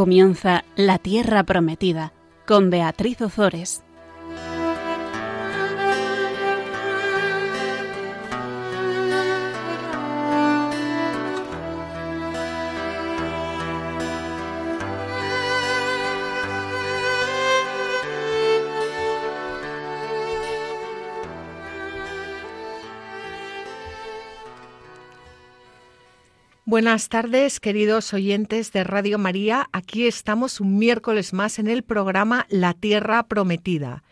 Comienza La Tierra Prometida con Beatriz Ozores. Buenas tardes, queridos oyentes de Radio María. Aquí estamos un miércoles más en el programa La Tierra Prometida.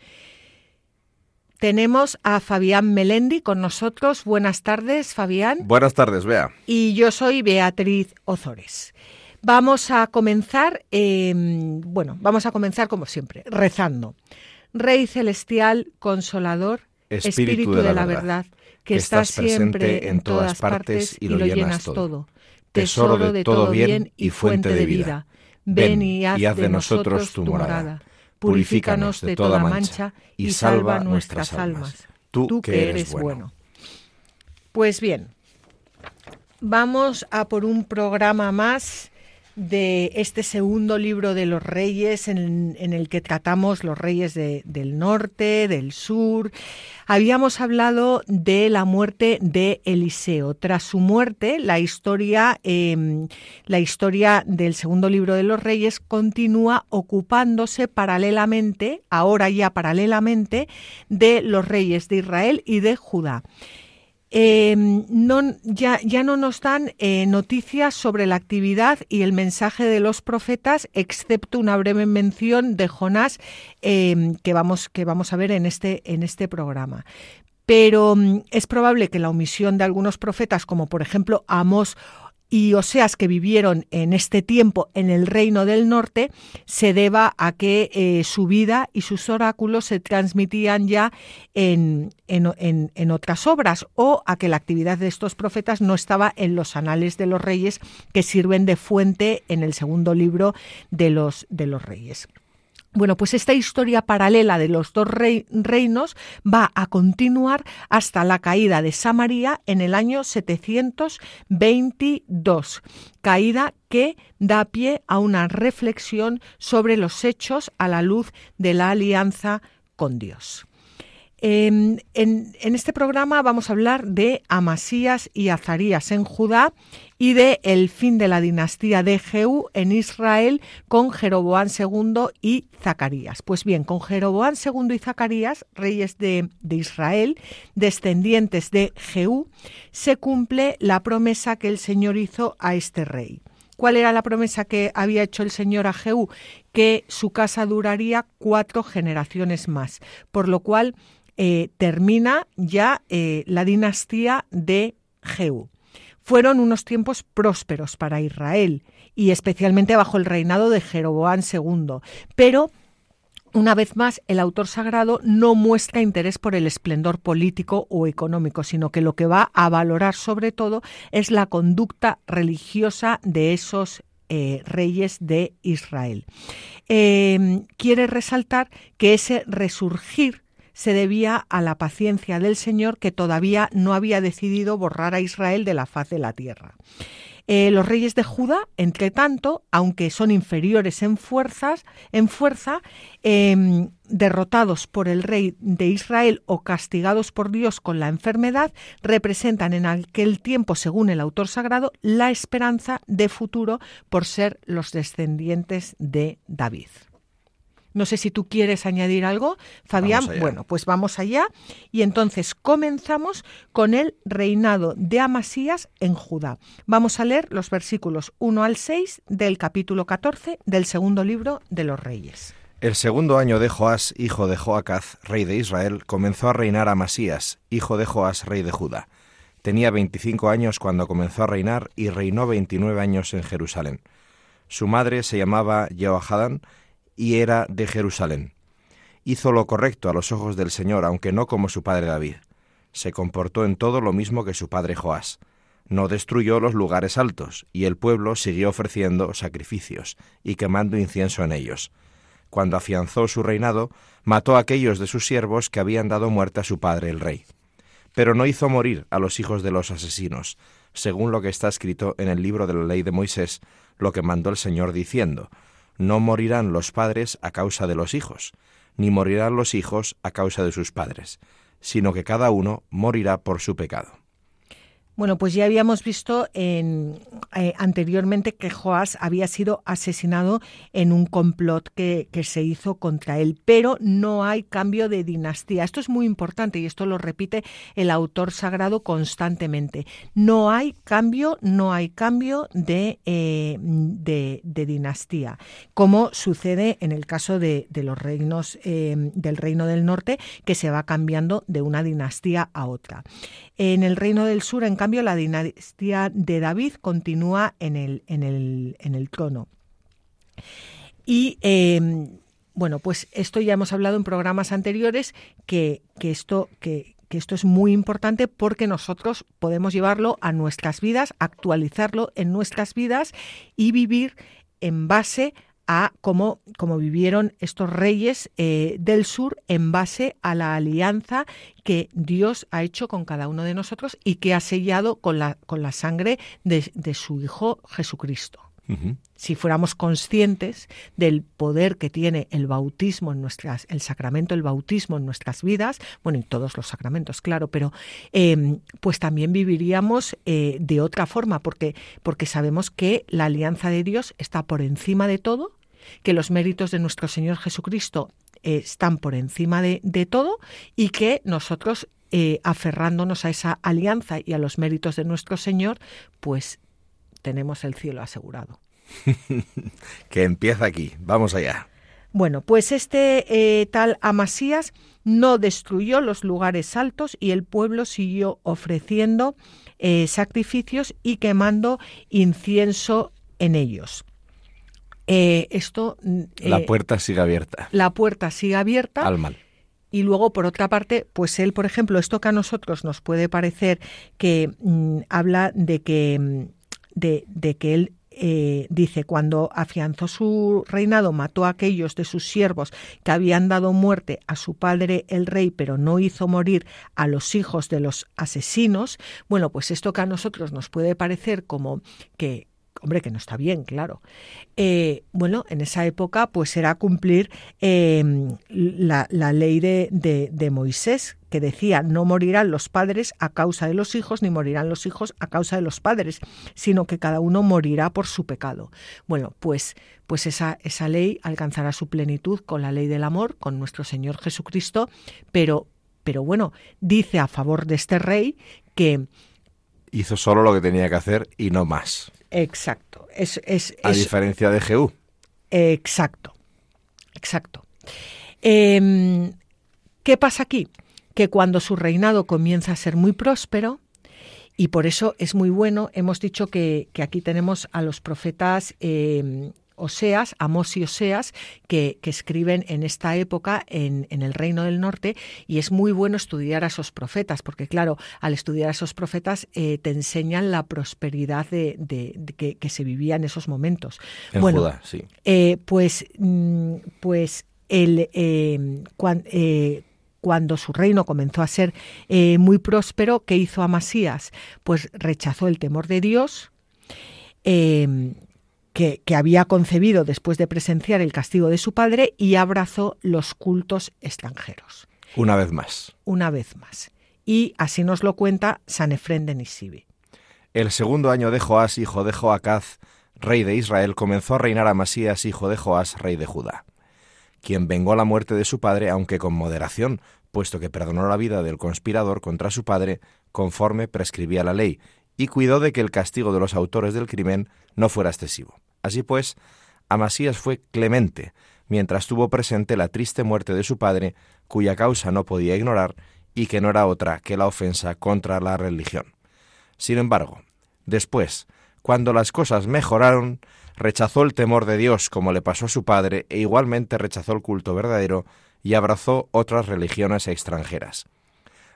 Tenemos a Fabián Melendi con nosotros. Buenas tardes, Fabián. Buenas tardes, Bea. Y yo soy Beatriz Ozores. Vamos a comenzar, em, bueno, vamos a comenzar como siempre, rezando. Rey celestial, consolador, Espíritu, de, la, verdad, que, estás siempre en todas partes y lo llenas todo tesoro de todo bien y fuente de vida. Ven y haz de nosotros tu morada. Purifícanos de toda mancha y salva nuestras almas. Tú que eres bueno. Pues bien, vamos a por un programa más de este segundo libro de los reyes en, el que tratamos los reyes del norte, del sur. Habíamos hablado de la muerte de Eliseo. Tras su muerte, la historia, em, la historia del segundo libro de los reyes continúa ocupándose paralelamente, ahora ya paralelamente, de los reyes de Israel y de Judá. Em, no, ya, ya, no nos dan eh, noticias sobre la actividad y el mensaje de los profetas, excepto una breve mención de Jonás em, que, vamos, que vamos a ver en este, en este programa. Pero mm, es probable que la omisión de algunos profetas, como por ejemplo Amos y Oseas que vivieron en este tiempo en el reino del norte se deba a que eh, su vida y sus oráculos se transmitían ya en, en, en, otras obras o a que la actividad de estos profetas no estaba en los anales de los reyes que sirven de fuente en el segundo libro de los, de los reyes. Bueno, pues esta historia paralela de los dos reinos va a continuar hasta la caída de Samaria en el año 722, caída que da pie a una reflexión sobre los hechos a la luz de la alianza con Dios. Em, en, este programa vamos a hablar de Amasías y Azarías en Judá y de el fin de la dinastía de Jehú en Israel con Jeroboán II y Zacarías. Pues bien, con Jeroboán II y Zacarías, reyes de, de Israel, descendientes de Jehú, se cumple la promesa que el Señor hizo a este rey. ¿Cuál era la promesa que había hecho el Señor a Jehú? Que su casa duraría cuatro generaciones más, por lo cual eh, termina ya eh, la dinastía de Jehú. Fueron unos tiempos prósperos para Israel y especialmente bajo el reinado de Jeroboán II, pero una vez más, el autor sagrado no muestra interés por el esplendor político o económico, sino que lo que va a valorar sobre todo es la conducta religiosa de esos eh, reyes de Israel. quiere resaltar que ese resurgir se debía a la paciencia del Señor que todavía no había decidido borrar a Israel de la faz de la tierra. Eh, los reyes de Judá, entre tanto, aunque son inferiores en fuerzas, en fuerza, em, derrotados por el rey de Israel o castigados por Dios con la enfermedad, representan en aquel tiempo, según el autor sagrado, la esperanza de futuro por ser los descendientes de David. No sé si tú quieres añadir algo, Fabián. Bueno, pues vamos allá. Y entonces comenzamos con el reinado de Amasías en Judá. Vamos a leer los versículos 1 al 6 del capítulo 14 del segundo libro de los Reyes. El segundo año de Joás, hijo de Joacaz, rey de Israel, comenzó a reinar Amasías, hijo de Joás, rey de Judá. Tenía 25 años cuando comenzó a reinar y reinó 29 años en Jerusalén. Su madre se llamaba Jehoahadán y era de Jerusalén. Hizo lo correcto a los ojos del Señor, aunque no como su padre David. Se comportó en todo lo mismo que su padre Joás. No destruyó los lugares altos, y el pueblo siguió ofreciendo sacrificios y quemando incienso en ellos. Cuando afianzó su reinado, mató a aquellos de sus siervos que habían dado muerte a su padre el rey. Pero no hizo morir a los hijos de los asesinos, según lo que está escrito en el libro de la ley de Moisés, lo que mandó el Señor diciendo, no morirán los padres a causa de los hijos, ni morirán los hijos a causa de sus padres, sino que cada uno morirá por su pecado. Bueno, pues ya habíamos visto eh, anteriormente que Joás había sido asesinado en un complot que, se hizo contra él, pero no hay cambio de dinastía. Esto es muy importante y esto lo repite el autor sagrado constantemente. No hay cambio, no hay cambio de, eh, de, dinastía, como sucede en el caso de, de los reinos eh, del reino del norte, que se va cambiando de una dinastía a otra. En el reino del sur, en cambio, la dinastía de David continúa en el, en el, en el trono. Y eh, bueno, pues esto ya hemos hablado en programas anteriores que, que esto, que, que esto es muy importante porque nosotros podemos llevarlo a nuestras vidas, actualizarlo en nuestras vidas y vivir en base a cómo, cómo vivieron estos reyes eh, del sur en base a la alianza que Dios ha hecho con cada uno de nosotros y que ha sellado con la, con la sangre de, de su Hijo Jesucristo. Si fuéramos conscientes del poder que tiene el bautismo en nuestras, el sacramento del bautismo en nuestras vidas, bueno, y todos los sacramentos, claro, pero eh, pues también viviríamos eh, de otra forma, porque, porque sabemos que la alianza de Dios está por encima de todo, que los méritos de nuestro Señor Jesucristo eh, están por encima de, de, todo y que nosotros, eh, aferrándonos a esa alianza y a los méritos de nuestro Señor, pues tenemos el cielo asegurado. que empieza aquí, vamos allá. Bueno, pues este eh, tal Amasías no destruyó los lugares altos y el pueblo siguió ofreciendo eh, sacrificios y quemando incienso en ellos. Eh, esto. la puerta sigue abierta. La puerta sigue abierta. Al mal. Y luego, por otra parte, pues él, por ejemplo, esto que a nosotros nos puede parecer que mmm, habla de que, de, de que él eh, dice, cuando afianzó su reinado, mató a aquellos de sus siervos que habían dado muerte a su padre el rey, pero no hizo morir a los hijos de los asesinos. Bueno, pues esto que a nosotros nos puede parecer como que, hombre, que no está bien, claro. Eh, bueno, en esa época pues era cumplir la, la, ley de, de, de, Moisés que decía no morirán los padres a causa de los hijos ni morirán los hijos a causa de los padres, sino que cada uno morirá por su pecado. Bueno, pues pues esa, esa ley alcanzará su plenitud con la ley del amor, con nuestro Señor Jesucristo, pero pero bueno, dice a favor de este rey que hizo solo lo que tenía que hacer y no más. Exacto. Es, es, a es, diferencia de Jehú. Exacto. Exacto. Eh, ¿Qué pasa aquí? Que cuando su reinado comienza a ser muy próspero, y por eso es muy bueno, hemos dicho que, que aquí tenemos a los profetas eh, Oseas, Amós y Oseas, que, que escriben en esta época en, en, el Reino del Norte, y es muy bueno estudiar a esos profetas, porque claro, al estudiar a esos profetas eh, te enseñan la prosperidad de, de, de que, que, se vivía en esos momentos. En bueno, Judá, sí. Eh, pues, pues el, eh, cuan, cuando su reino comenzó a ser eh, muy próspero, ¿qué hizo Amasías? Pues rechazó el temor de Dios, eh, que, que, había concebido después de presenciar el castigo de su padre, y abrazó los cultos extranjeros. Una vez más. Una vez más. Y así nos lo cuenta San Efrén de Nisibi. El segundo año de Joás, hijo de Joacaz, rey de Israel, comenzó a reinar Amasías, hijo de Joás, rey de Judá quien vengó la muerte de su padre, aunque con moderación, puesto que perdonó la vida del conspirador contra su padre, conforme prescribía la ley, y cuidó de que el castigo de los autores del crimen no fuera excesivo. Así pues, Amasías fue clemente, mientras tuvo presente la triste muerte de su padre, cuya causa no podía ignorar, y que no era otra que la ofensa contra la religión. Sin embargo, después, cuando las cosas mejoraron, rechazó el temor de Dios como le pasó a su padre e igualmente rechazó el culto verdadero y abrazó otras religiones extranjeras.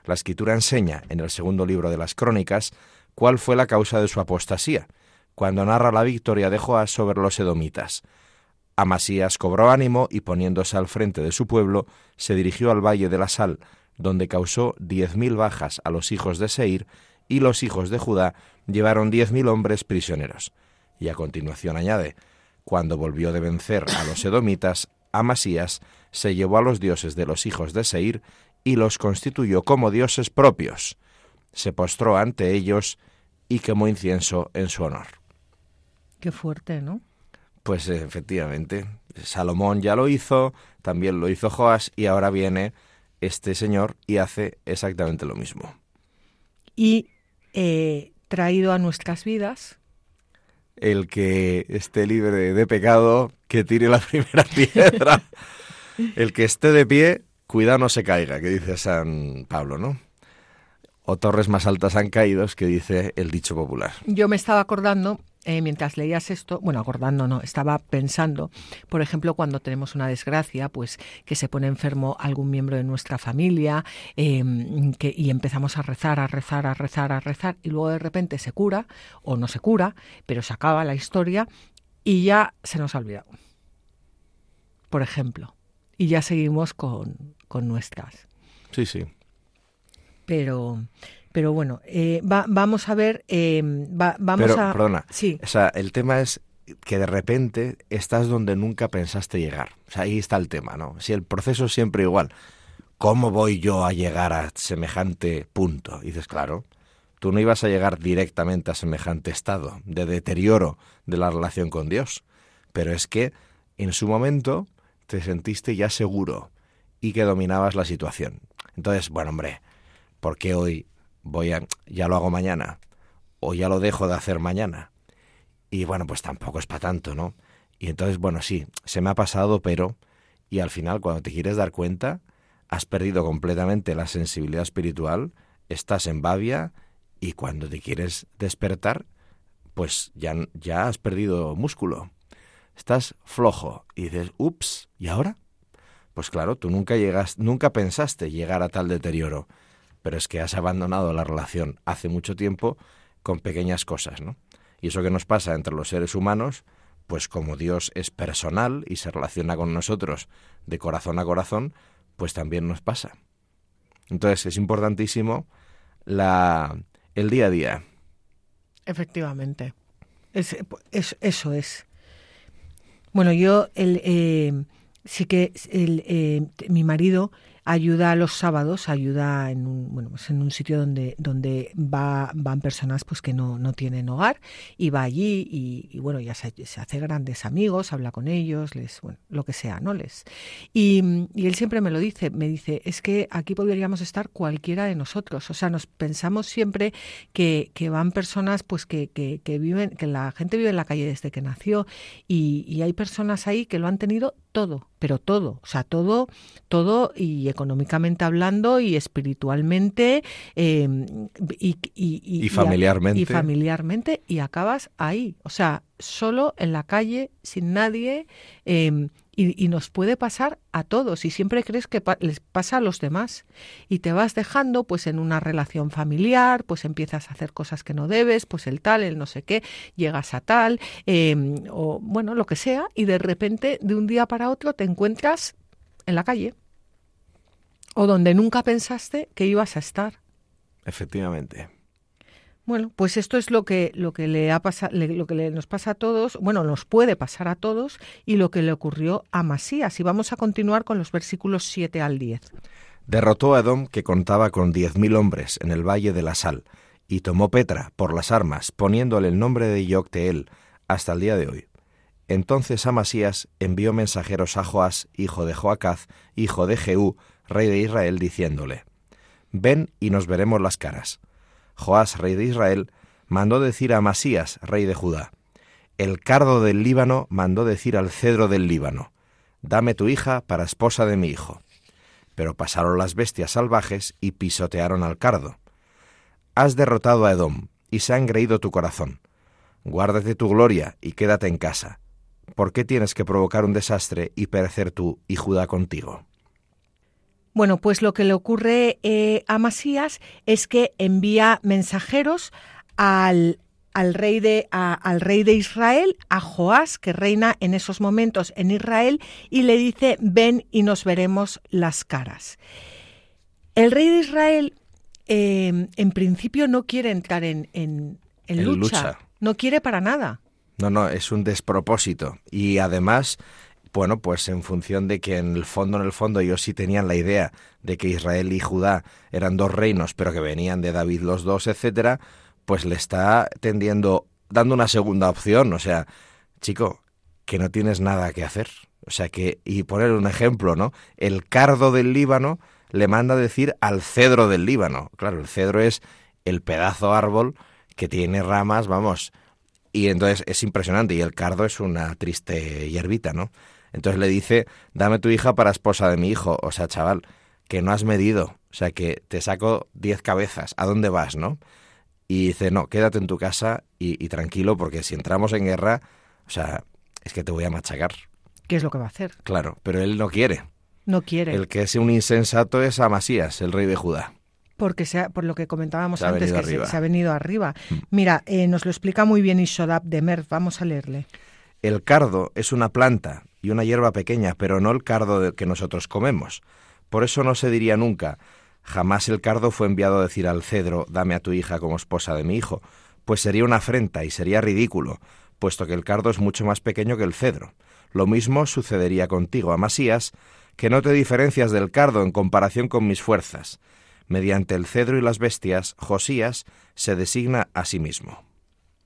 La escritura enseña, en el segundo libro de las Crónicas, cuál fue la causa de su apostasía, cuando narra la victoria de Joás sobre los edomitas. Amasías cobró ánimo y poniéndose al frente de su pueblo, se dirigió al valle de la Sal, donde causó diez mil bajas a los hijos de Seir, y los hijos de Judá llevaron diez mil hombres prisioneros. Y a continuación añade, Cuando volvió de vencer a los edomitas, Amasías se llevó a los dioses de los hijos de Seir y los constituyó como dioses propios. Se postró ante ellos y quemó incienso en su honor. Qué fuerte, ¿no? Pues efectivamente, Salomón ya lo hizo, también lo hizo Joás y ahora viene este señor y hace exactamente lo mismo. Y eh, traído a nuestras vidas. El que esté libre de pecado, que tire la primera piedra. El que esté de pie, cuidado no se caiga, que dice San Pablo, ¿no? O torres más altas han caído, que dice el dicho popular. Yo me estaba acordando eh, mientras leías esto, bueno, acordando no, estaba pensando, por ejemplo, cuando tenemos una desgracia, pues que se pone enfermo algún miembro de nuestra familia em, que, y empezamos a rezar, a rezar, a rezar, a rezar, y luego de repente se cura o no se cura, pero se acaba la historia y ya se nos ha olvidado. Por ejemplo, y ya seguimos con, con nuestras. Sí, sí. Pero, pero bueno, eh, vamos a ver, eh, vamos Pero, a... Perdona, sí. o sea, el tema es que de repente estás donde nunca pensaste llegar. O sea, ahí está el tema, ¿no? Si el proceso es siempre igual, ¿cómo voy yo a llegar a semejante punto? Y dices, claro, tú no ibas a llegar directamente a semejante estado de deterioro de la relación con Dios, pero es que en su momento te sentiste ya seguro y que dominabas la situación. Entonces, bueno, hombre, ¿por qué hoy voy a, ya lo hago mañana, o ya lo dejo de hacer mañana. Y bueno, pues tampoco es para tanto, ¿no? Y entonces, bueno, sí, se me ha pasado, pero, y al final, cuando te quieres dar cuenta, has perdido completamente la sensibilidad espiritual, estás en babia, y cuando te quieres despertar, pues ya, ya has perdido músculo. Estás flojo y dices, ups, ¿y ahora? Pues claro, tú nunca llegas, nunca pensaste llegar a tal deterioro pero es que has abandonado la relación hace mucho tiempo con pequeñas cosas, ¿no? Y eso que nos pasa entre los seres humanos, pues como Dios es personal y se relaciona con nosotros de corazón a corazón, pues también nos pasa. Entonces es importantísimo la, el día a día. Efectivamente. Es, eso es. Bueno, yo el, eh, sí que el, eh, mi marido ayuda los sábados, ayuda en un, bueno, pues en un sitio donde, donde va, van personas pues que no, no tienen hogar y va allí y, bueno, ya se, hace grandes amigos, habla con ellos, les, bueno, lo que sea, ¿no? Les. Y, y, él siempre me lo dice, me dice, es que aquí podríamos estar cualquiera de nosotros. O sea, nos pensamos siempre que, que van personas pues que, que, que, viven, que la gente vive en la calle desde que nació y, y hay personas ahí que lo han tenido todo, pero todo, o sea, todo, todo y económicamente hablando y espiritualmente em, y, familiarmente. Y, familiarmente y acabas ahí, o sea, solo en la calle, sin nadie. Em, y, nos puede pasar a todos y siempre crees que les pasa a los demás. Y te vas dejando pues en una relación familiar pues empiezas a hacer cosas que no debes pues el tal el no sé qué llegas a tal em, o bueno lo que sea y de repente de un día para otro te encuentras en la calle o donde nunca pensaste que ibas a estar. Efectivamente bueno, pues esto es lo que, lo que, le ha nos pasa a todos, bueno, nos puede pasar a todos y lo que le ocurrió a Masías. Y vamos a continuar con los versículos 7 al 10. Derrotó a Edom, que contaba con diez mil hombres, en el valle de la Sal, y tomó Petra por las armas, poniéndole el nombre de Yocteel, hasta el día de hoy. Entonces Amasías envió mensajeros a Joás, hijo de Joacaz, hijo de Jehú, rey de Israel, diciéndole, Ven y nos veremos las caras. Joás, rey de Israel, mandó decir a Masías, rey de Judá, el cardo del Líbano mandó decir al cedro del Líbano, dame tu hija para esposa de mi hijo. Pero pasaron las bestias salvajes y pisotearon al cardo. Has derrotado a Edom, y se ha engreído tu corazón. Guárdate tu gloria y quédate en casa. ¿Por qué tienes que provocar un desastre y perecer tú y Judá contigo? Bueno, pues lo que le ocurre eh, a Masías es que envía mensajeros al, al rey, de, al rey de Israel, a Joás, que reina en esos momentos en Israel, y le dice, ven y nos veremos las caras. El rey de Israel, em, en principio, no quiere entrar en, en, lucha. no quiere para nada. No, no, es un despropósito. Y además, bueno, pues en función de que en el fondo, en el fondo, ellos sí tenían la idea de que Israel y Judá eran dos reinos, pero que venían de David los dos, etcétera, pues le está tendiendo, dando una segunda opción. O sea, chico, que no tienes nada que hacer. O sea que, y poner un ejemplo, ¿no? El cardo del Líbano le manda decir al cedro del Líbano. Claro, el cedro es el pedazo árbol que tiene ramas, vamos, y entonces es impresionante, y el cardo es una triste hierbita, ¿no? Entonces le dice, dame tu hija para esposa de mi hijo, o sea, chaval, que no has medido, o sea, que te saco diez cabezas, ¿a dónde vas, no? Y dice, no, quédate en tu casa y, y tranquilo, porque si entramos en guerra, o sea, es que te voy a machacar. ¿Qué es lo que va a hacer? Claro, pero él no quiere. No quiere. El que es un insensato es Amasías, el rey de Judá. Porque sea, por lo que comentábamos Se antes, que se, ha venido arriba. Mm. Mira, eh, nos lo explica muy bien Isodab de Merv. Vamos a leerle. El cardo es una planta y una hierba pequeña, pero no el cardo que nosotros comemos. Por eso no se diría nunca, jamás el cardo fue enviado a decir al cedro, dame a tu hija como esposa de mi hijo, pues sería una afrenta y sería ridículo, puesto que el cardo es mucho más pequeño que el cedro. Lo mismo sucedería contigo, Amasías, que no te diferencias del cardo en comparación con mis fuerzas. Mediante el cedro y las bestias, Josías se designa a sí mismo.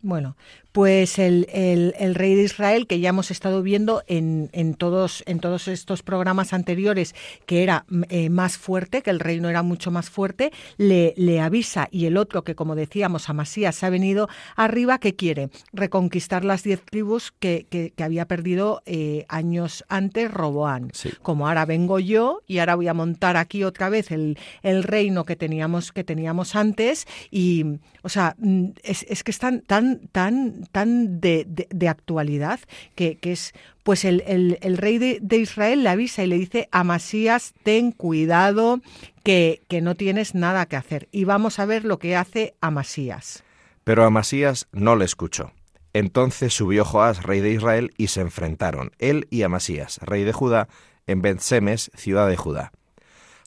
Bueno, pues el, el- el rey de Israel, que ya hemos estado viendo en, en todos, en todos estos programas anteriores, que era mm, eh, más fuerte, que el reino era mucho más fuerte, le, le avisa y el otro, que como decíamos, Amasías, se ha venido arriba, que quiere reconquistar las diez tribus que, que- que había perdido eh, años antes Roboán. Sí. Como ahora vengo yo y ahora voy a montar aquí otra vez el, el reino que teníamos, que teníamos antes y, o sea, mm, es, es que están tan, tan, tan de, de- actualidad que, que es, pues el, el- rey de, de Israel le avisa y le dice, Amasías, ten cuidado que, que no tienes nada que hacer. Y vamos a ver lo que hace Amasías. Pero Amasías no le escuchó. Entonces subió Joás, rey de Israel, y se enfrentaron, él y Amasías, rey de Judá, en Bethsemes, ciudad de Judá.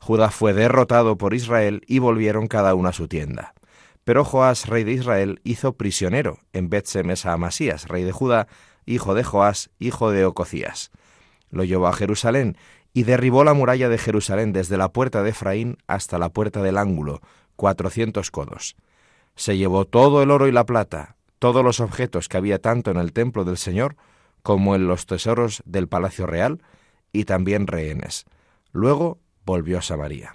Judá fue derrotado por Israel y volvieron cada uno a su tienda. Pero Joás, rey de Israel, hizo prisionero en Bethsemes a Amasías, rey de Judá, hijo de Joás, hijo de Ococías. Lo llevó a Jerusalén y derribó la muralla de Jerusalén desde la puerta de Efraín hasta la puerta del ángulo, cuatrocientos codos. Se llevó todo el oro y la plata, todos los objetos que había tanto en el templo del Señor como en los tesoros del palacio real, y también rehenes. Luego volvió a Samaria.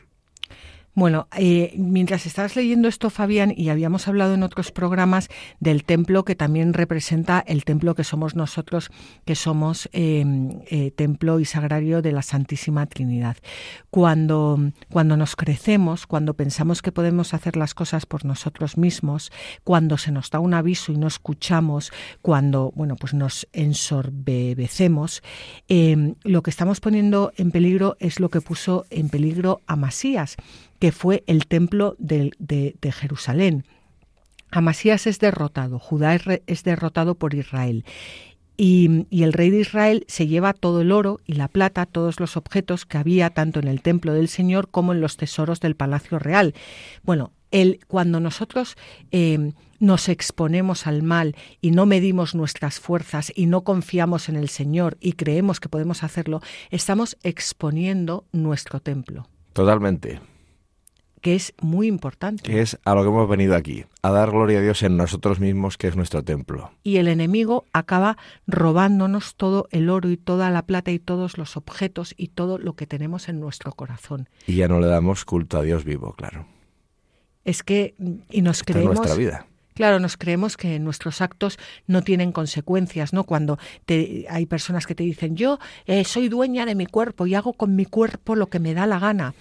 Bueno, eh, mientras estabas leyendo esto, Fabián, y habíamos hablado en otros programas del templo que también representa el templo que somos nosotros, que somos eh, eh, templo y sagrario de la Santísima Trinidad. Cuando, cuando nos crecemos, cuando pensamos que podemos hacer las cosas por nosotros mismos, cuando se nos da un aviso y no escuchamos, cuando bueno, pues nos ensorbebecemos, eh, lo que estamos poniendo en peligro es lo que puso en peligro a Masías que fue el templo de, de, de Jerusalén. Amasías es derrotado, Judá es, re, es derrotado por Israel. Y, y, el rey de Israel se lleva todo el oro y la plata, todos los objetos que había tanto en el templo del Señor como en los tesoros del palacio real. Bueno, él, cuando nosotros eh, nos exponemos al mal y no medimos nuestras fuerzas y no confiamos en el Señor y creemos que podemos hacerlo, estamos exponiendo nuestro templo. Totalmente que es muy importante. Que es a lo que hemos venido aquí, a dar gloria a Dios en nosotros mismos, que es nuestro templo. Y el enemigo acaba robándonos todo el oro y toda la plata y todos los objetos y todo lo que tenemos en nuestro corazón. Y ya no le damos culto a Dios vivo, claro. Es que, y nos Esta creemos... Es nuestra vida. Claro, nos creemos que nuestros actos no tienen consecuencias, ¿no? Cuando te, hay personas que te dicen, yo eh, soy dueña de mi cuerpo y hago con mi cuerpo lo que me da la gana.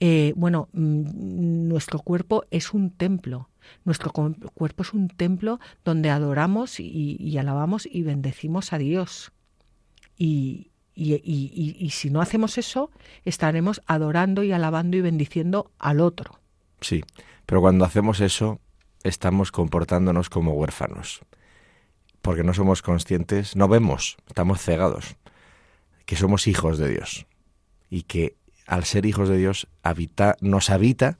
Eh, bueno, mmm, nuestro cuerpo es un templo. Nuestro cuerpo es un templo donde adoramos y, y alabamos y bendecimos a Dios. Y, y, y, si no hacemos eso, estaremos adorando y alabando y bendiciendo al otro. Sí, pero cuando hacemos eso, estamos comportándonos como huérfanos, porque no somos conscientes, no vemos, estamos cegados, que somos hijos de Dios y que al ser hijos de Dios habita, nos habita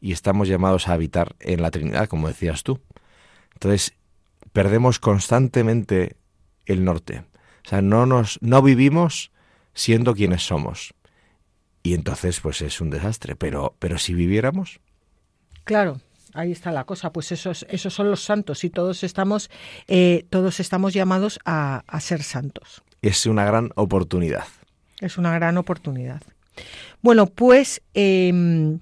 y estamos llamados a habitar en la Trinidad, como decías tú. Entonces, perdemos constantemente el norte. O sea, no nos no vivimos siendo quienes somos. Y entonces pues es un desastre, pero pero si viviéramos Claro, ahí está la cosa. Pues esos, esos son los santos y todos estamos, eh, todos estamos llamados a, ser santos. Es una gran oportunidad. Es una gran oportunidad. Bueno, pues em,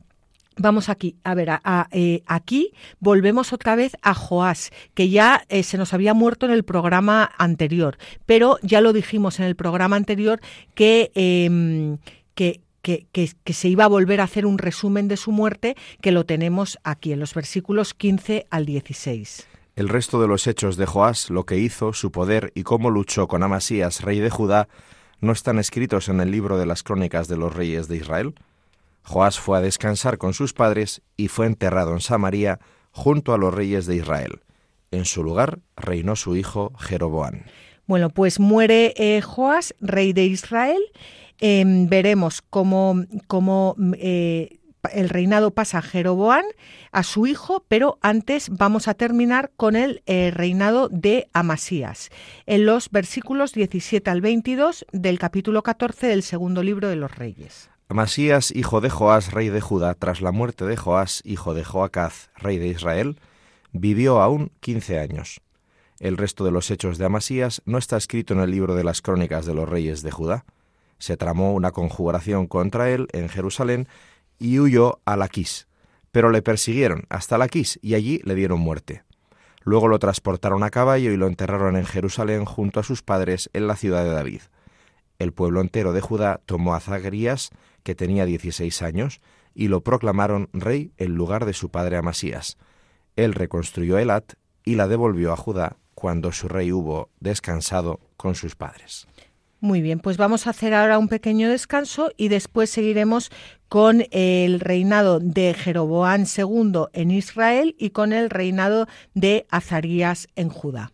Vamos aquí, a ver, eh, aquí volvemos otra vez a Joás, que ya eh, se nos había muerto en el programa anterior, pero ya lo dijimos en el programa anterior que, em, que, que, se iba a volver a hacer un resumen de su muerte, que lo tenemos aquí en los versículos 15 al 16. El resto de los hechos de Joás, lo que hizo, su poder y cómo luchó con Amasías, rey de Judá, ¿no están escritos en el libro de las crónicas de los reyes de Israel? Joás fue a descansar con sus padres y fue enterrado en Samaria junto a los reyes de Israel. En su lugar reinó su hijo Jeroboán. Bueno, pues muere eh, Joás, rey de Israel, Em, veremos cómo, eh, el reinado pasa a Jeroboán, a su hijo, pero antes vamos a terminar con el eh, reinado de Amasías, en los versículos 17 al 22 del capítulo 14 del segundo libro de los Reyes. Amasías, hijo de Joás, rey de Judá, tras la muerte de Joás, hijo de Joacaz, rey de Israel, vivió aún quince años. El resto de los hechos de Amasías no está escrito en el libro de las crónicas de los reyes de Judá se tramó una conjuración contra él en Jerusalén y huyó a Laquís. Pero le persiguieron hasta Laquís y allí le dieron muerte. Luego lo transportaron a caballo y lo enterraron en Jerusalén junto a sus padres en la ciudad de David. El pueblo entero de Judá tomó a Zacarías, que tenía dieciséis años, y lo proclamaron rey en lugar de su padre Amasías. Él reconstruyó Elat y la devolvió a Judá cuando su rey hubo descansado con sus padres. Muy bien, pues vamos a hacer ahora un pequeño descanso y después seguiremos con el reinado de Jeroboán II en Israel y con el reinado de Azarías en Judá.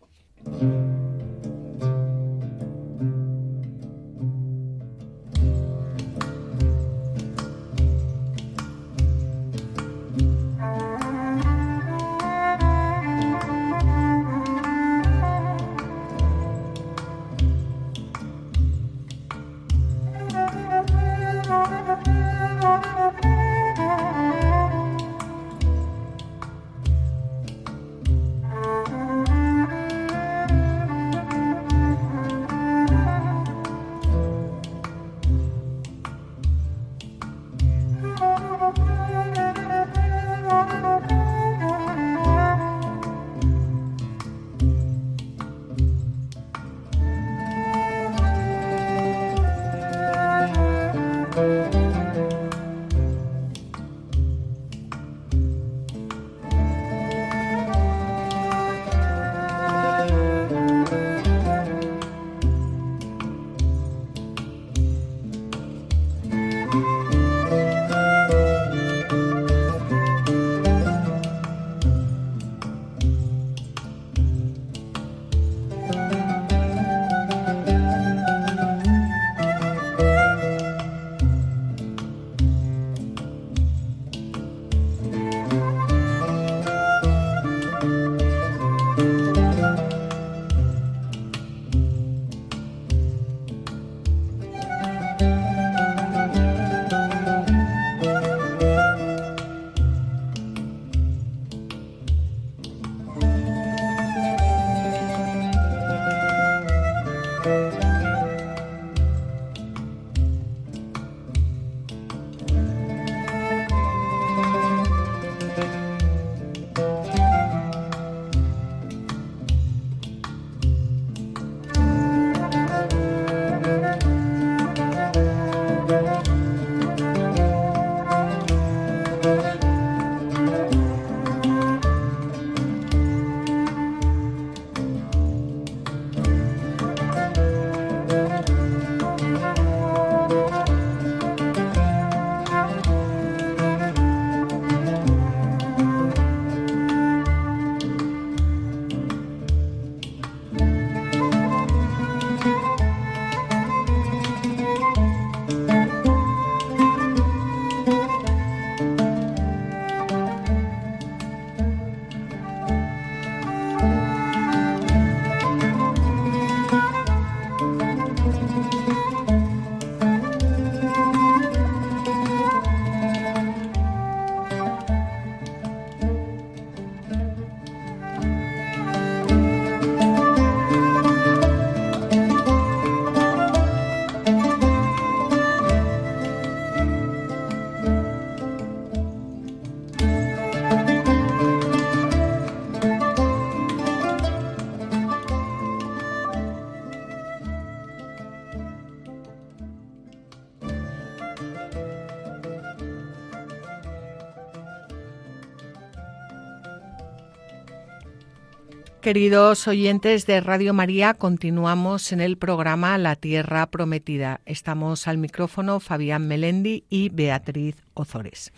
Queridos oyentes de Radio María, continuamos en el programa La Tierra Prometida. Estamos al micrófono Fabián Melendi y Beatriz Ozores.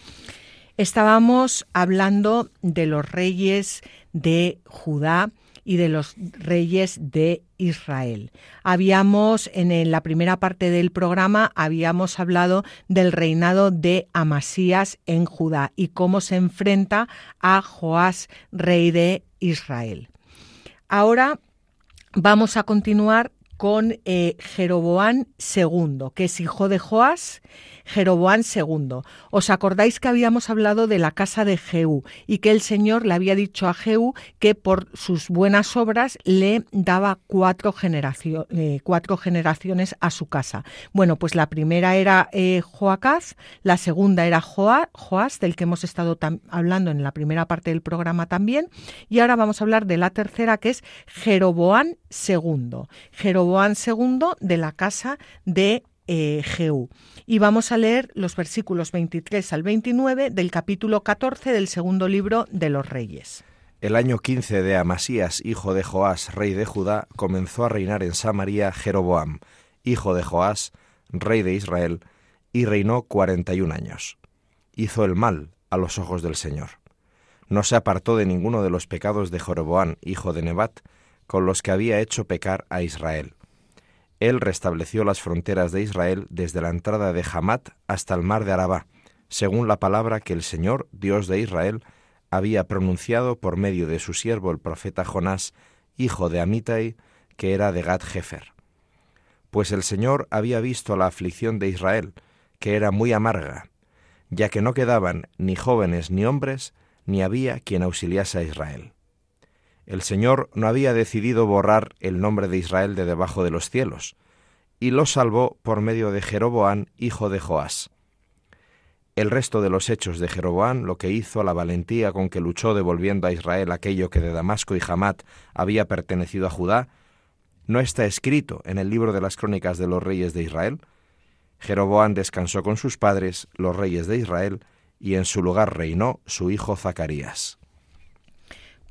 Estábamos hablando de los reyes de Judá y de los reyes de Israel. Habíamos, en la primera parte del programa, habíamos hablado del reinado de Amasías en Judá y cómo se enfrenta a Joás, rey de Israel. Ahora vamos a continuar con eh, Jeroboán II, que es hijo de Joás Jeroboán II. ¿Os acordáis que habíamos hablado de la casa de Jehú y que el Señor le había dicho a Jehú que por sus buenas obras le daba cuatro, eh, cuatro generaciones a su casa? Bueno, pues la primera era eh, Joacaz, la segunda era Joás, del que hemos estado hablando en la primera parte del programa también, y ahora vamos a hablar de la tercera que es Jeroboán II. Jeroboán II de la casa de Y vamos a leer los versículos 23 al 29 del capítulo 14 del segundo libro de los Reyes. El año 15 de Amasías, hijo de Joás, rey de Judá, comenzó a reinar en Samaria Jeroboam, hijo de Joás, rey de Israel, y reinó cuarenta y un años. Hizo el mal a los ojos del Señor. No se apartó de ninguno de los pecados de Jeroboam, hijo de Nebat, con los que había hecho pecar a Israel él restableció las fronteras de Israel desde la entrada de Hamat hasta el mar de Arabá, según la palabra que el Señor, Dios de Israel, había pronunciado por medio de su siervo el profeta Jonás, hijo de Amitai, que era de Gad Jefer. Pues el Señor había visto la aflicción de Israel, que era muy amarga, ya que no quedaban ni jóvenes ni hombres, ni había quien auxiliase a Israel. El Señor no había decidido borrar el nombre de Israel de debajo de los cielos, y lo salvó por medio de Jeroboán, hijo de Joás. El resto de los hechos de Jeroboán, lo que hizo, la valentía con que luchó devolviendo a Israel aquello que de Damasco y Hamat había pertenecido a Judá, no está escrito en el libro de las crónicas de los reyes de Israel. Jeroboán descansó con sus padres, los reyes de Israel, y en su lugar reinó su hijo Zacarías.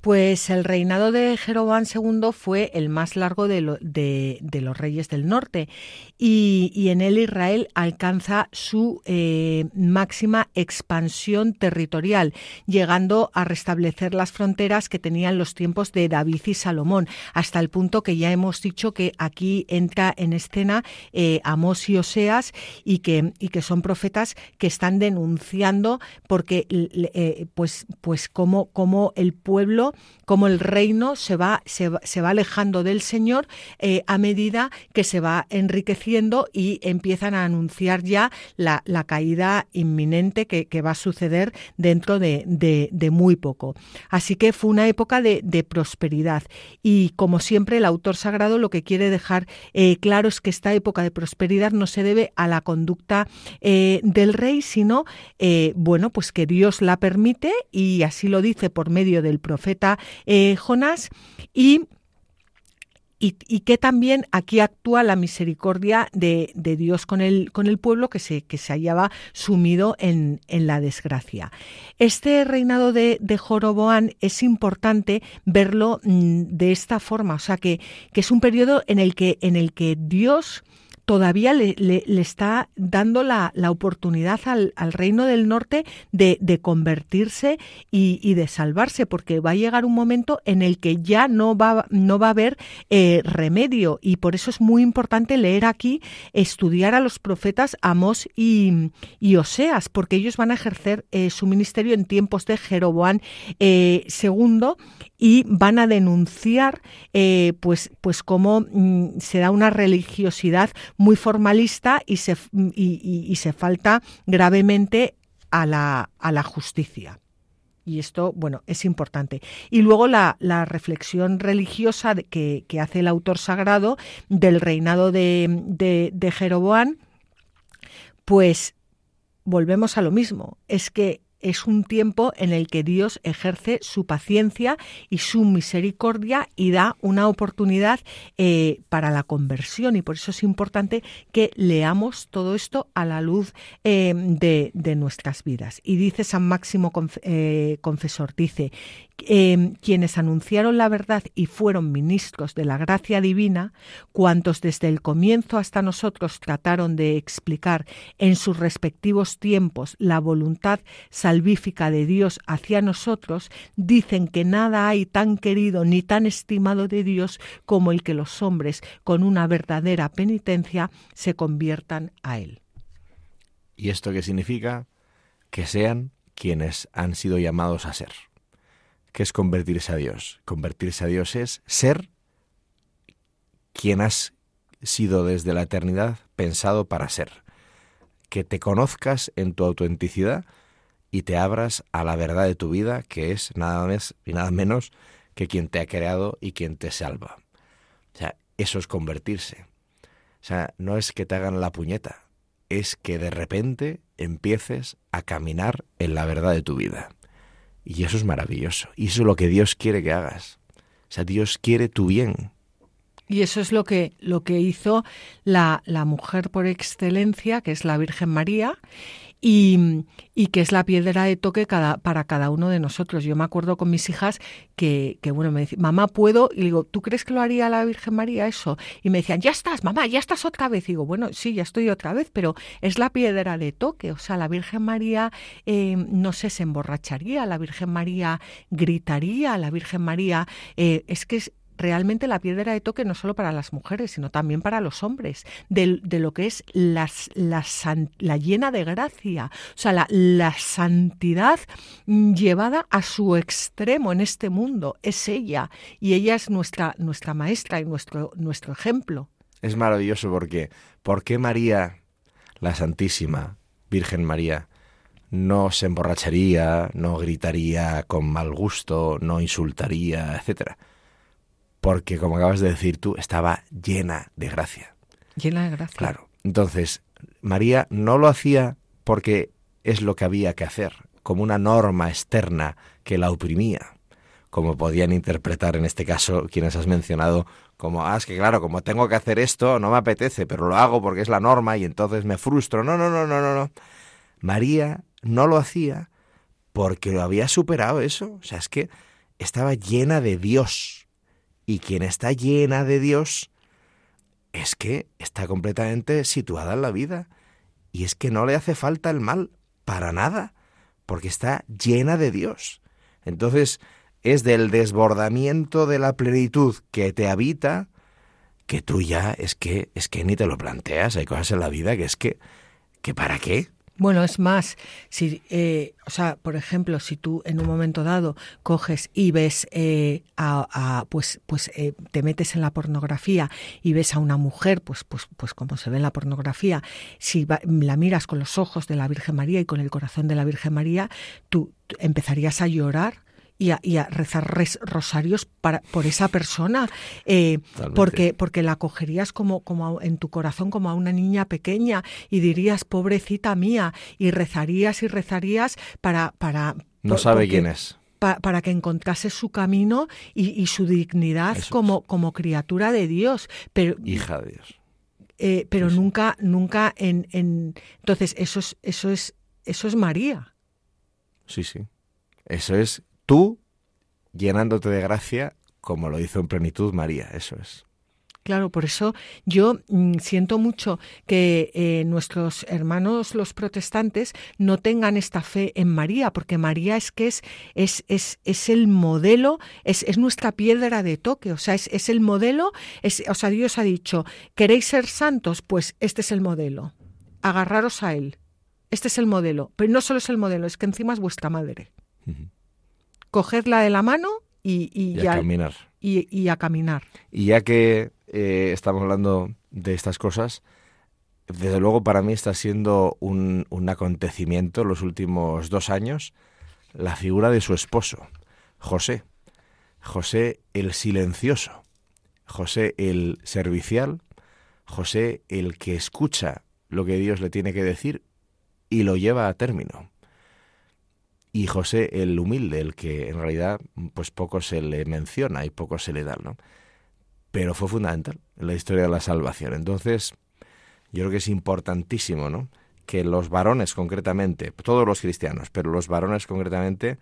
Pues el reinado de Jeroboam II fue el más largo de, los reyes del norte y, en él Israel alcanza su eh, máxima expansión territorial, llegando a restablecer las fronteras que tenían los tiempos de David y Salomón, hasta el punto que ya hemos dicho que aquí entra en escena eh, Amós y Oseas y que, y que son profetas que están denunciando porque eh, pues, pues como, como el pueblo como el reino se va, se, va alejando del Señor eh, a medida que se va enriqueciendo y empiezan a anunciar ya la, caída inminente que, va a suceder dentro de, muy poco. Así que fue una época de, prosperidad y como siempre el autor sagrado lo que quiere dejar eh, claro es que esta época de prosperidad no se debe a la conducta eh, del rey, sino bueno, pues que Dios la permite y así lo dice por medio del profeta eh, Jonás y y, que también aquí actúa la misericordia de, Dios con el, con el, pueblo que se, que se hallaba sumido en, la desgracia. Este reinado de, de Joroboán es importante verlo mm, de esta forma, o sea que, que es un periodo en el que, en el que Dios todavía le, está dando la, oportunidad al, reino del norte de, convertirse y, de salvarse, porque va a llegar un momento en el que ya no va, no va a haber eh, remedio. Y por eso es muy importante leer aquí, estudiar a los profetas Amós y, Oseas, porque ellos van a ejercer eh, su ministerio en tiempos de Jeroboán eh, II y van a denunciar eh, pues, pues cómo mm, se da una religiosidad muy formalista y se, y, se falta gravemente a la, a la justicia. Y esto, bueno, es importante. Y luego la, reflexión religiosa que, que, hace el autor sagrado del reinado de, de, de Jeroboán, pues volvemos a lo mismo. Es que es un tiempo en el que Dios ejerce su paciencia y su misericordia y da una oportunidad eh, para la conversión. Y por eso es importante que leamos todo esto a la luz eh, de, nuestras vidas. Y dice San Máximo eh, Confesor, dice, quienes anunciaron la verdad y fueron ministros de la gracia divina, cuantos desde el comienzo hasta nosotros trataron de explicar en sus respectivos tiempos la voluntad de Dios hacia nosotros, dicen que nada hay tan querido ni tan estimado de Dios como el que los hombres, con una verdadera penitencia, se conviertan a Él. ¿Y esto qué significa? Que sean quienes han sido llamados a ser. ¿Qué es convertirse a Dios? Convertirse a Dios es ser quien has sido desde la eternidad pensado para ser. Que te conozcas en tu autenticidad y te abras a la verdad de tu vida, que es nada más y nada menos que quien te ha creado y quien te salva. O sea, eso es convertirse. O sea, no es que te hagan la puñeta, es que de repente empieces a caminar en la verdad de tu vida. Y eso es maravilloso. Y eso es lo que Dios quiere que hagas. O sea, Dios quiere tu bien. Y eso es lo que, lo que hizo la, la mujer por excelencia, que es la Virgen María, y, y, que es la piedra de toque cada, para cada uno de nosotros. Yo me acuerdo con mis hijas que, que, bueno, me decían, mamá, ¿puedo? Y digo, ¿tú crees que lo haría la Virgen María eso? Y me decían, ya estás, mamá, ya estás otra vez. Y digo, bueno, sí, ya estoy otra vez, pero es la piedra de toque. O sea, la Virgen María, eh, no sé, se emborracharía, la Virgen María gritaría, la Virgen María, eh, es que es, realmente la piedra de toque no solo para las mujeres, sino también para los hombres, de, lo que es la, la, llena de gracia, o sea, la, la, santidad llevada a su extremo en este mundo, es ella, y ella es nuestra, nuestra maestra y nuestro, nuestro ejemplo. Es maravilloso porque, ¿por qué María, la Santísima Virgen María, no se emborracharía, no gritaría con mal gusto, no insultaría, etcétera? Porque, como acabas de decir tú, estaba llena de gracia. Llena de gracia. Claro. Entonces, María no lo hacía porque es lo que había que hacer, como una norma externa que la oprimía, como podían interpretar en este caso quienes has mencionado, como, ah, es que claro, como tengo que hacer esto, no me apetece, pero lo hago porque es la norma y entonces me frustro. No, no, no, no, no, no. María no lo hacía porque lo había superado eso. O sea, es que estaba llena de Dios y quien está llena de Dios es que está completamente situada en la vida. Y es que no le hace falta el mal para nada, porque está llena de Dios. Entonces, es del desbordamiento de la plenitud que te habita que tú ya es que es que ni te lo planteas, hay cosas en la vida que es que que para qué? Bueno, es más, si, eh, o sea, por ejemplo, si tú en un momento dado coges y ves eh, a, pues, pues eh, te metes en la pornografía y ves a una mujer, pues, pues, pues como se ve en la pornografía, si la miras con los ojos de la Virgen María y con el corazón de la Virgen María, tú empezarías a llorar y a, rezar rosarios para, por esa persona, eh, porque, porque la cogerías como, como en tu corazón como a una niña pequeña y dirías, pobrecita mía, y rezarías y rezarías para... para no sabe quién es. para que encontrase su camino y, su dignidad como, como criatura de Dios. Pero, Hija de Dios. Eh, pero nunca, nunca en, en, entonces eso es, eso es, eso es María. Sí, sí. Eso es tú llenándote de gracia como lo hizo en plenitud María, eso es. Claro, por eso yo mm, siento mucho que eh, nuestros hermanos los protestantes no tengan esta fe en María, porque María es que es, es, es, es el modelo, es, es, nuestra piedra de toque, o sea, es, es el modelo, es, o sea, Dios ha dicho, ¿queréis ser santos? Pues este es el modelo, agarraros a él, este es el modelo, pero no solo es el modelo, es que encima es vuestra madre cogerla de la mano y, a caminar. Y, a caminar. Y ya que eh, estamos hablando de estas cosas, desde luego para mí está siendo un, un acontecimiento los últimos dos años la figura de su esposo, José. José el silencioso, José el servicial, José el que escucha lo que Dios le tiene que decir y lo lleva a término. Y José el humilde, el que en realidad pues poco se le menciona y poco se le da, ¿no? Pero fue fundamental en la historia de la salvación. Entonces, yo creo que es importantísimo, ¿no? Que los varones concretamente, todos los cristianos, pero los varones concretamente,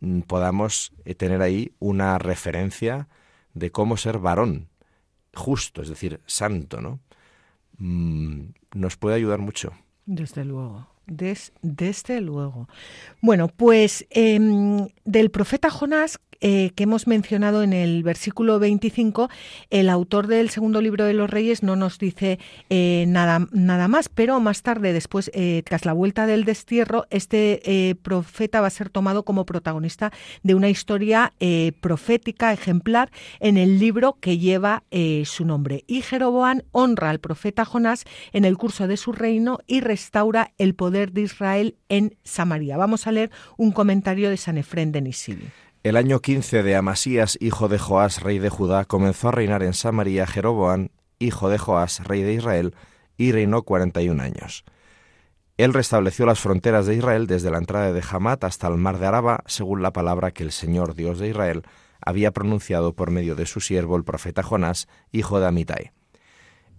mm, podamos eh, tener ahí una referencia de cómo ser varón, justo, es decir, santo, ¿no? Mm, nos puede ayudar mucho. Desde luego. Desde luego. Bueno, pues em, del profeta Jonás eh, que hemos mencionado en el versículo 25, el autor del segundo libro de los Reyes no nos dice eh, nada, nada más, pero más tarde, después, eh, tras la vuelta del destierro, este profeta va a ser tomado como protagonista de una historia profética ejemplar en el libro que lleva su nombre. Y Jeroboam honra al profeta Jonás en el curso de su reino y restaura el poder de Israel en Samaria. Vamos a leer un comentario de San Efrén de Nisibi. El año 15 de Amasías, hijo de Joás, rey de Judá, comenzó a reinar en Samaria Jeroboam, hijo de Joás, rey de Israel, y reinó 41 años. Él restableció las fronteras de Israel desde la entrada de Hamat hasta el mar de Araba, según la palabra que el Señor Dios de Israel había pronunciado por medio de su siervo el profeta Jonás, hijo de Amitai.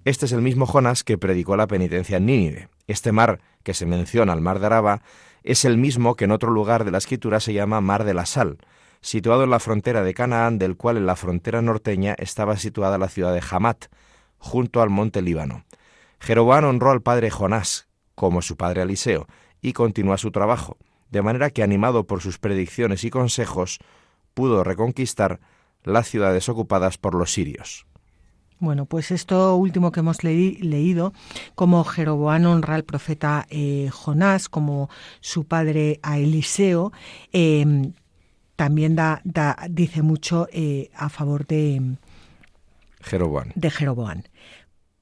Este es el mismo Jonás que predicó la penitencia en Nínive. Este mar que se menciona, el mar de Araba, es el mismo que en otro lugar de la escritura se llama mar de la sal, situado en la frontera de Canaán, del cual en la frontera norteña estaba situada la ciudad de Hamat, junto al monte Líbano. Jeroboam honró al padre Jonás, como su padre Eliseo, y continuó su trabajo, de manera que, animado por sus predicciones y consejos, pudo reconquistar las ciudades ocupadas por los sirios. Bueno, pues esto último que hemos leído, como Jeroboam honra al profeta eh, Jonás, como su padre a Eliseo, eh, también da, dice mucho eh, a favor de Jeroboam. De Jeroboam.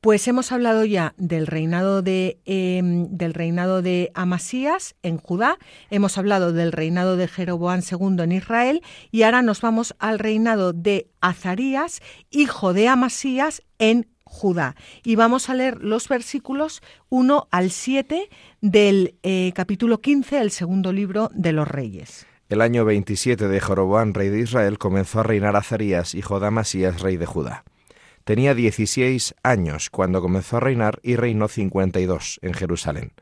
Pues hemos hablado ya del reinado de em, del reinado de Amasías en Judá, hemos hablado del reinado de Jeroboam II en Israel y ahora nos vamos al reinado de Azarías, hijo de Amasías en Judá. Y vamos a leer los versículos 1 al 7 del eh, capítulo 15 del segundo libro de los Reyes. El año 27 de Jeroboam, rey de Israel, comenzó a reinar Azarías, hijo de Amasías, rey de Judá. Tenía 16 años cuando comenzó a reinar y reinó 52 en Jerusalén.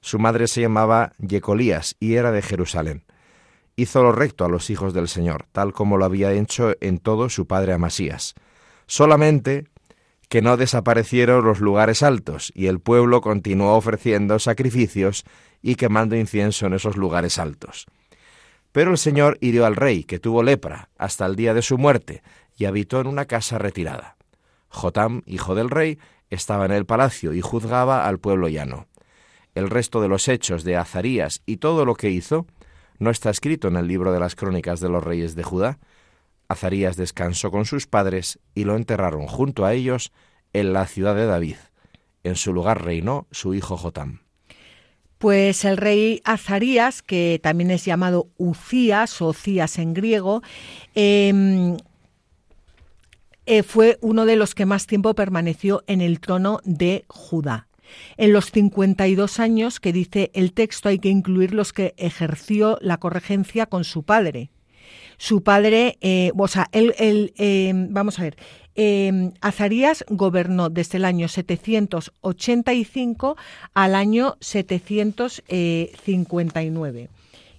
Su madre se llamaba Yecolías y era de Jerusalén. Hizo lo recto a los hijos del Señor, tal como lo había hecho en todo su padre Amasías. Solamente que no desaparecieron los lugares altos, y el pueblo continuó ofreciendo sacrificios y quemando incienso en esos lugares altos. Pero el Señor hirió al rey, que tuvo lepra, hasta el día de su muerte, y habitó en una casa retirada. Jotam, hijo del rey, estaba en el palacio y juzgaba al pueblo llano. El resto de los hechos de Azarías y todo lo que hizo no está escrito en el libro de las crónicas de los reyes de Judá. Azarías descansó con sus padres y lo enterraron junto a ellos en la ciudad de David. En su lugar reinó su hijo Jotam. Pues el rey Azarías, que también es llamado Ucías o Cías en griego, em, eh, fue uno de los que más tiempo permaneció en el trono de Judá. En los 52 años que dice el texto hay que incluir los que ejerció la corregencia con su padre. Su padre, eh, o sea, em, vamos a ver, eh, Azarías gobernó desde el año 785 al año 759.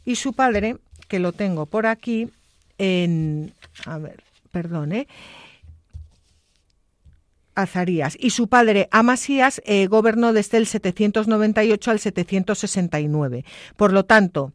Y su padre, que lo tengo por aquí, a ver, perdone, Azarías. Y su padre Amasías eh, gobernó desde el 798 al 769. Por lo tanto,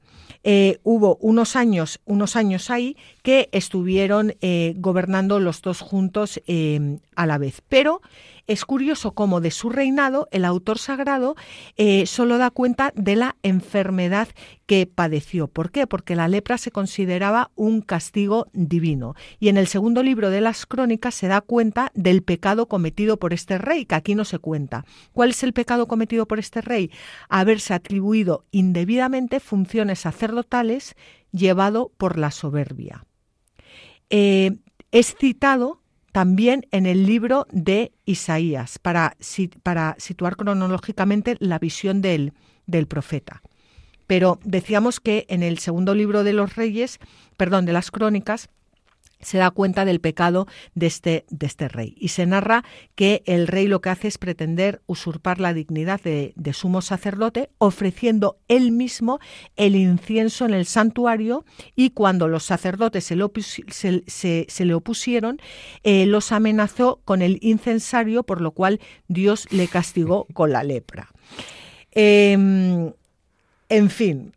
eh, hubo unos años, unos años ahí que estuvieron eh, gobernando los dos juntos eh, a la vez. Pero es curioso cómo de su reinado el autor sagrado eh, solo da cuenta de la enfermedad que padeció. ¿Por qué? Porque la lepra se consideraba un castigo divino. Y en el segundo libro de las crónicas se da cuenta del pecado cometido por este rey, que aquí no se cuenta. ¿Cuál es el pecado cometido por este rey? Haberse atribuido indebidamente funciones sacerdotales llevado por la soberbia. Eh, es citado también en el libro de Isaías, para, situar cronológicamente la visión del, del profeta. Pero decíamos que en el segundo libro de los Reyes, perdón, de las Crónicas, se da cuenta del pecado de este, de este rey. Y se narra que el rey lo que hace es pretender usurpar la dignidad de, sumo sacerdote, ofreciendo él mismo el incienso en el santuario y cuando los sacerdotes se, le opusieron, eh, los amenazó con el incensario, por lo cual Dios le castigó con la lepra. Em, en fin.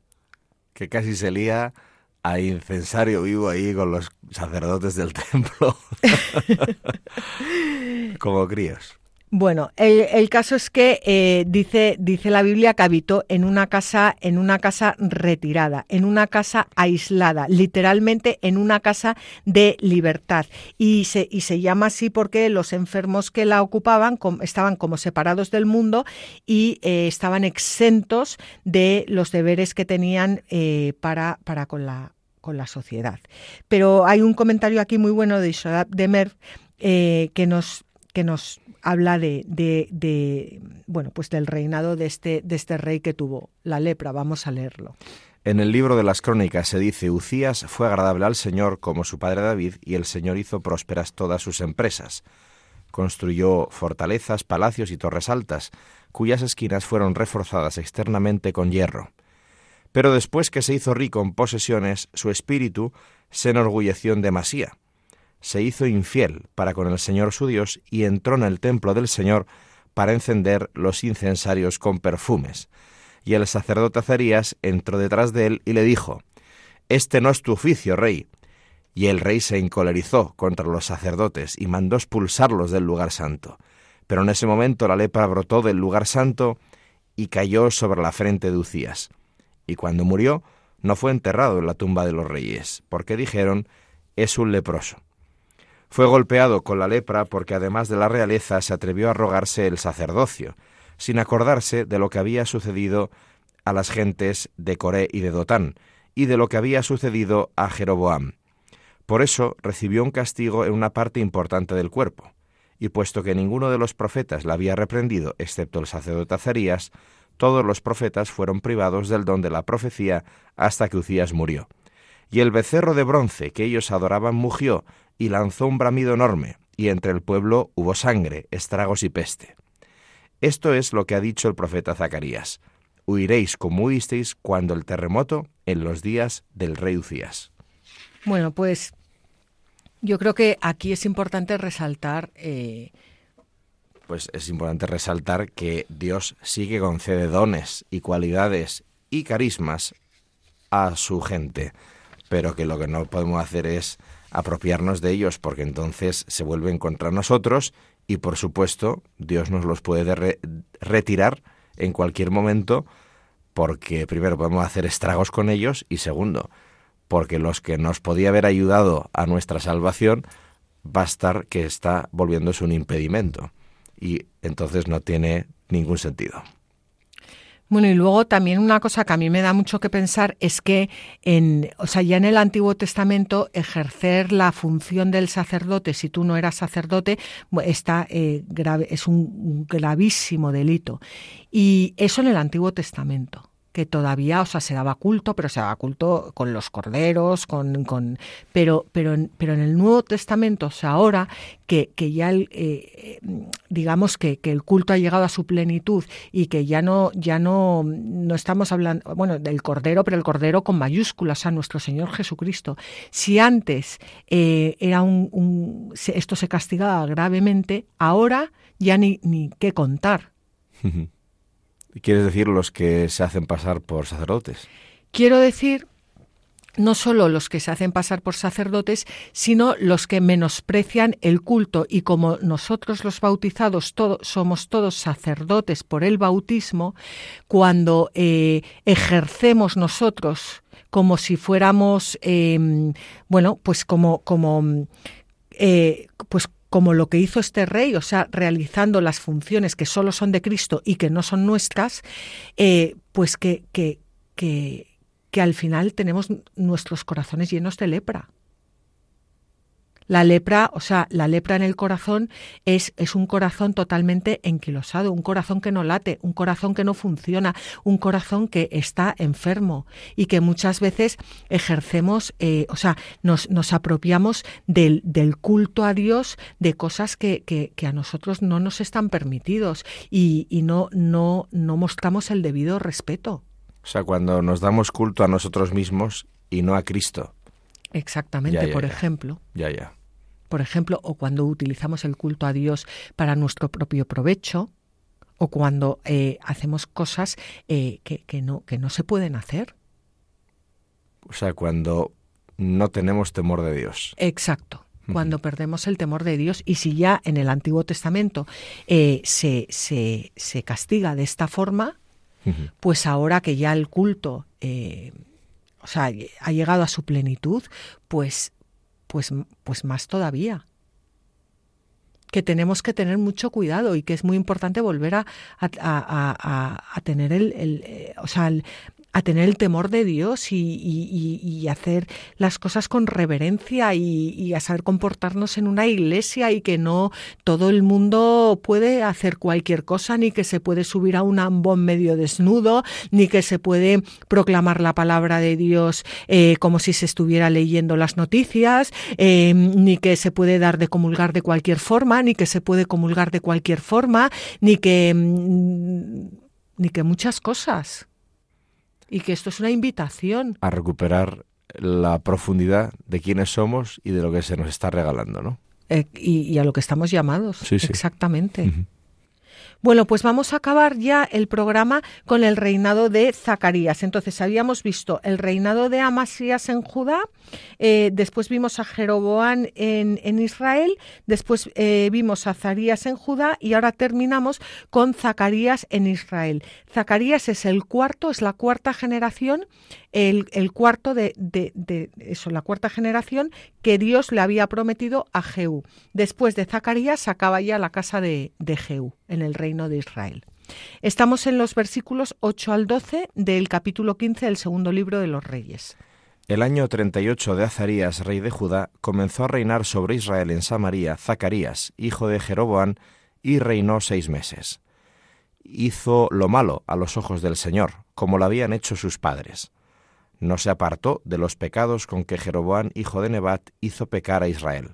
Que casi se lía a incensario vivo ahí con los sacerdotes del templo, como críos. Bueno, el, caso es que eh, dice, dice la Biblia que habitó en una casa, en una casa retirada, en una casa aislada, literalmente en una casa de libertad. Y se, y se llama así porque los enfermos que la ocupaban estaban como separados del mundo y eh, estaban exentos de los deberes que tenían eh, para, para con la con la sociedad. Pero hay un comentario aquí muy bueno de Isodab Demer eh, que nos que nos habla de, de, bueno pues del reinado de este de este rey que tuvo la lepra. Vamos a leerlo. En el libro de las crónicas se dice, Ucías fue agradable al Señor como su padre David, y el Señor hizo prósperas todas sus empresas. Construyó fortalezas, palacios y torres altas, cuyas esquinas fueron reforzadas externamente con hierro. Pero después que se hizo rico en posesiones, su espíritu se enorgulleció en demasía. Se hizo infiel para con el Señor su Dios y entró en el templo del Señor para encender los incensarios con perfumes. Y el sacerdote Azarías entró detrás de él y le dijo, Este no es tu oficio, rey. Y el rey se encolerizó contra los sacerdotes y mandó expulsarlos del lugar santo. Pero en ese momento la lepra brotó del lugar santo y cayó sobre la frente de Ucías y cuando murió no fue enterrado en la tumba de los reyes, porque dijeron, es un leproso. Fue golpeado con la lepra porque además de la realeza se atrevió a rogarse el sacerdocio, sin acordarse de lo que había sucedido a las gentes de Coré y de Dotán, y de lo que había sucedido a Jeroboam. Por eso recibió un castigo en una parte importante del cuerpo, y puesto que ninguno de los profetas la había reprendido, excepto el sacerdote Azarías, todos los profetas fueron privados del don de la profecía hasta que Ucías murió. Y el becerro de bronce que ellos adoraban mugió y lanzó un bramido enorme, y entre el pueblo hubo sangre, estragos y peste. Esto es lo que ha dicho el profeta Zacarías. Huiréis como huisteis cuando el terremoto en los días del rey Ucías. Bueno, pues yo creo que aquí es importante resaltar eh, pues es importante resaltar que Dios sí que concede dones y cualidades y carismas a su gente, pero que lo que no podemos hacer es apropiarnos de ellos porque entonces se vuelven contra nosotros y por supuesto Dios nos los puede retirar en cualquier momento porque primero podemos hacer estragos con ellos y segundo porque los que nos podía haber ayudado a nuestra salvación va a estar que está volviéndose un impedimento y entonces no tiene ningún sentido. Bueno, y luego también una cosa que a mí me da mucho que pensar es que en, o sea, ya en el Antiguo Testamento ejercer la función del sacerdote, si tú no eras sacerdote, está eh, grave, es un gravísimo delito. Y eso en el Antiguo Testamento que todavía, o sea, se daba culto, pero se daba culto con los corderos, con, con pero, pero, pero en el Nuevo Testamento, o sea, ahora que, que ya, el, eh, digamos que, que, el culto ha llegado a su plenitud y que ya no, ya no, no estamos hablando, bueno, del cordero, pero el cordero con mayúsculas, a nuestro Señor Jesucristo. Si antes eh, era un, un, esto se castigaba gravemente, ahora ya ni, ni qué contar. ¿Quieres decir los que se hacen pasar por sacerdotes? Quiero decir no solo los que se hacen pasar por sacerdotes, sino los que menosprecian el culto y como nosotros los bautizados somos todos sacerdotes por el bautismo, cuando eh, ejercemos nosotros como si fuéramos, em, bueno, pues como, como eh, pues como lo que hizo este rey, o sea, realizando las funciones que solo son de Cristo y que no son nuestras, eh, pues que, que, que, que al final tenemos nuestros corazones llenos de lepra. La lepra, o sea, la lepra en el corazón es, es un corazón totalmente enquilosado, un corazón que no late, un corazón que no funciona, un corazón que está enfermo y que muchas veces ejercemos, eh, o sea, nos, nos apropiamos del, del, culto a Dios de cosas que, que, que, a nosotros no nos están permitidos y, y no, no, no mostramos el debido respeto. O sea, cuando nos damos culto a nosotros mismos y no a Cristo. Exactamente, Ya, ya, por ya. ejemplo. Ya, ya. Por ejemplo, o cuando utilizamos el culto a Dios para nuestro propio provecho, o cuando eh, hacemos cosas eh, que, que no, que no se pueden hacer. O sea, cuando no tenemos temor de Dios. Exacto. Cuando perdemos el temor de Dios y si ya en el Antiguo Testamento eh, se, se, se castiga de esta forma, pues ahora que ya el culto eh, o sea, ha llegado a su plenitud, pues, pues, pues más todavía. Que tenemos que tener mucho cuidado y que es muy importante volver a, a, tener el, el, eh, o sea, el- a tener el temor de Dios y, hacer las cosas con reverencia y, y a saber comportarnos en una iglesia y que no todo el mundo puede hacer cualquier cosa, ni que se puede subir a un ambón medio desnudo, ni que se puede proclamar la palabra de Dios eh, como si se estuviera leyendo las noticias, eh, ni que se puede dar de comulgar de cualquier forma, ni que se puede comulgar de cualquier forma, ni que mm, ni que muchas cosas. Y que esto es una invitación. A recuperar la profundidad de quiénes somos y de lo que se nos está regalando, ¿no? eh, y, y a lo que estamos llamados. Sí, sí. Exactamente. Bueno, pues vamos a acabar ya el programa con el reinado de Zacarías. Entonces, habíamos visto el reinado de Amasías en Judá, eh, después vimos a Jeroboán en, en Israel, después eh, vimos a Zacarías en Judá y ahora terminamos con Zacarías en Israel. Zacarías es el cuarto, es la cuarta generación, el, cuarto de, de- eso, la cuarta generación que Dios le había prometido a Jehú. Después de Zacarías acaba ya la casa de, de Jehú en el reino de Israel. Estamos en los versículos 8 al 12 del capítulo 15 del segundo libro de los Reyes. El año 38 de Azarías, rey de Judá, comenzó a reinar sobre Israel en Samaria Zacarías, hijo de Jeroboam, y reinó seis meses. Hizo lo malo a los ojos del Señor, como lo habían hecho sus padres. No se apartó de los pecados con que Jeroboam, hijo de Nebat, hizo pecar a Israel.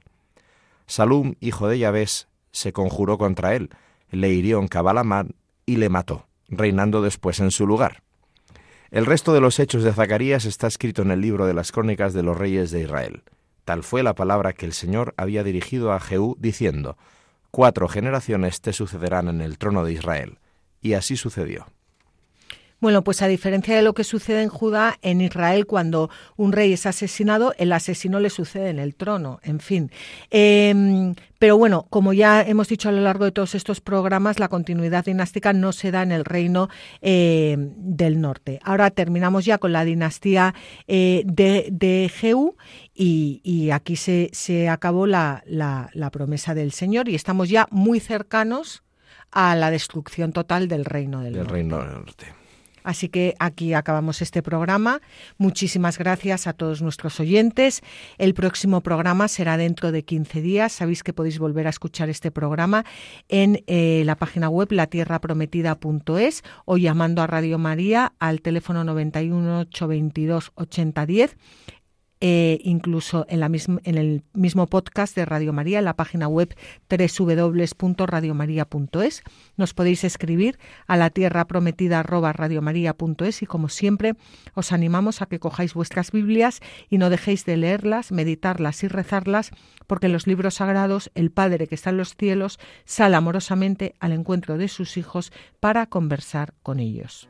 Salum, hijo de Yabés, se conjuró contra él, le hirió en Cabalamán y le mató, reinando después en su lugar. El resto de los hechos de Zacarías está escrito en el libro de las crónicas de los reyes de Israel. Tal fue la palabra que el Señor había dirigido a Jehú, diciendo, Cuatro generaciones te sucederán en el trono de Israel. Y así sucedió. Bueno, pues a diferencia de lo que sucede en Judá, en Israel cuando un rey es asesinado, el asesino le sucede en el trono, en fin. Eh, pero bueno, como ya hemos dicho a lo largo de todos estos programas, la continuidad dinástica no se da en el reino eh, del norte. Ahora terminamos ya con la dinastía eh, de, de Jehú y, y aquí se, se acabó la, la, la promesa del Señor y estamos ya muy cercanos a la destrucción total del reino del, Del norte. reino del norte. Así que aquí acabamos este programa. Muchísimas gracias a todos nuestros oyentes. El próximo programa será dentro de 15 días. Sabéis que podéis volver a escuchar este programa en eh, la página web latierraprometida.es o llamando a Radio María al teléfono 91 822 8010 eh, incluso en, la misma, en el mismo podcast de Radio María, en la página web www.radiomaria.es. Nos podéis escribir a la tierra prometida radiomaria.es y como siempre os animamos a que cojáis vuestras Biblias y no dejéis de leerlas, meditarlas y rezarlas, porque en los libros sagrados el Padre que está en los cielos sale amorosamente al encuentro de sus hijos para conversar con ellos.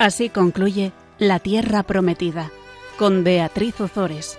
Así concluye La Tierra Prometida con Beatriz Ozores.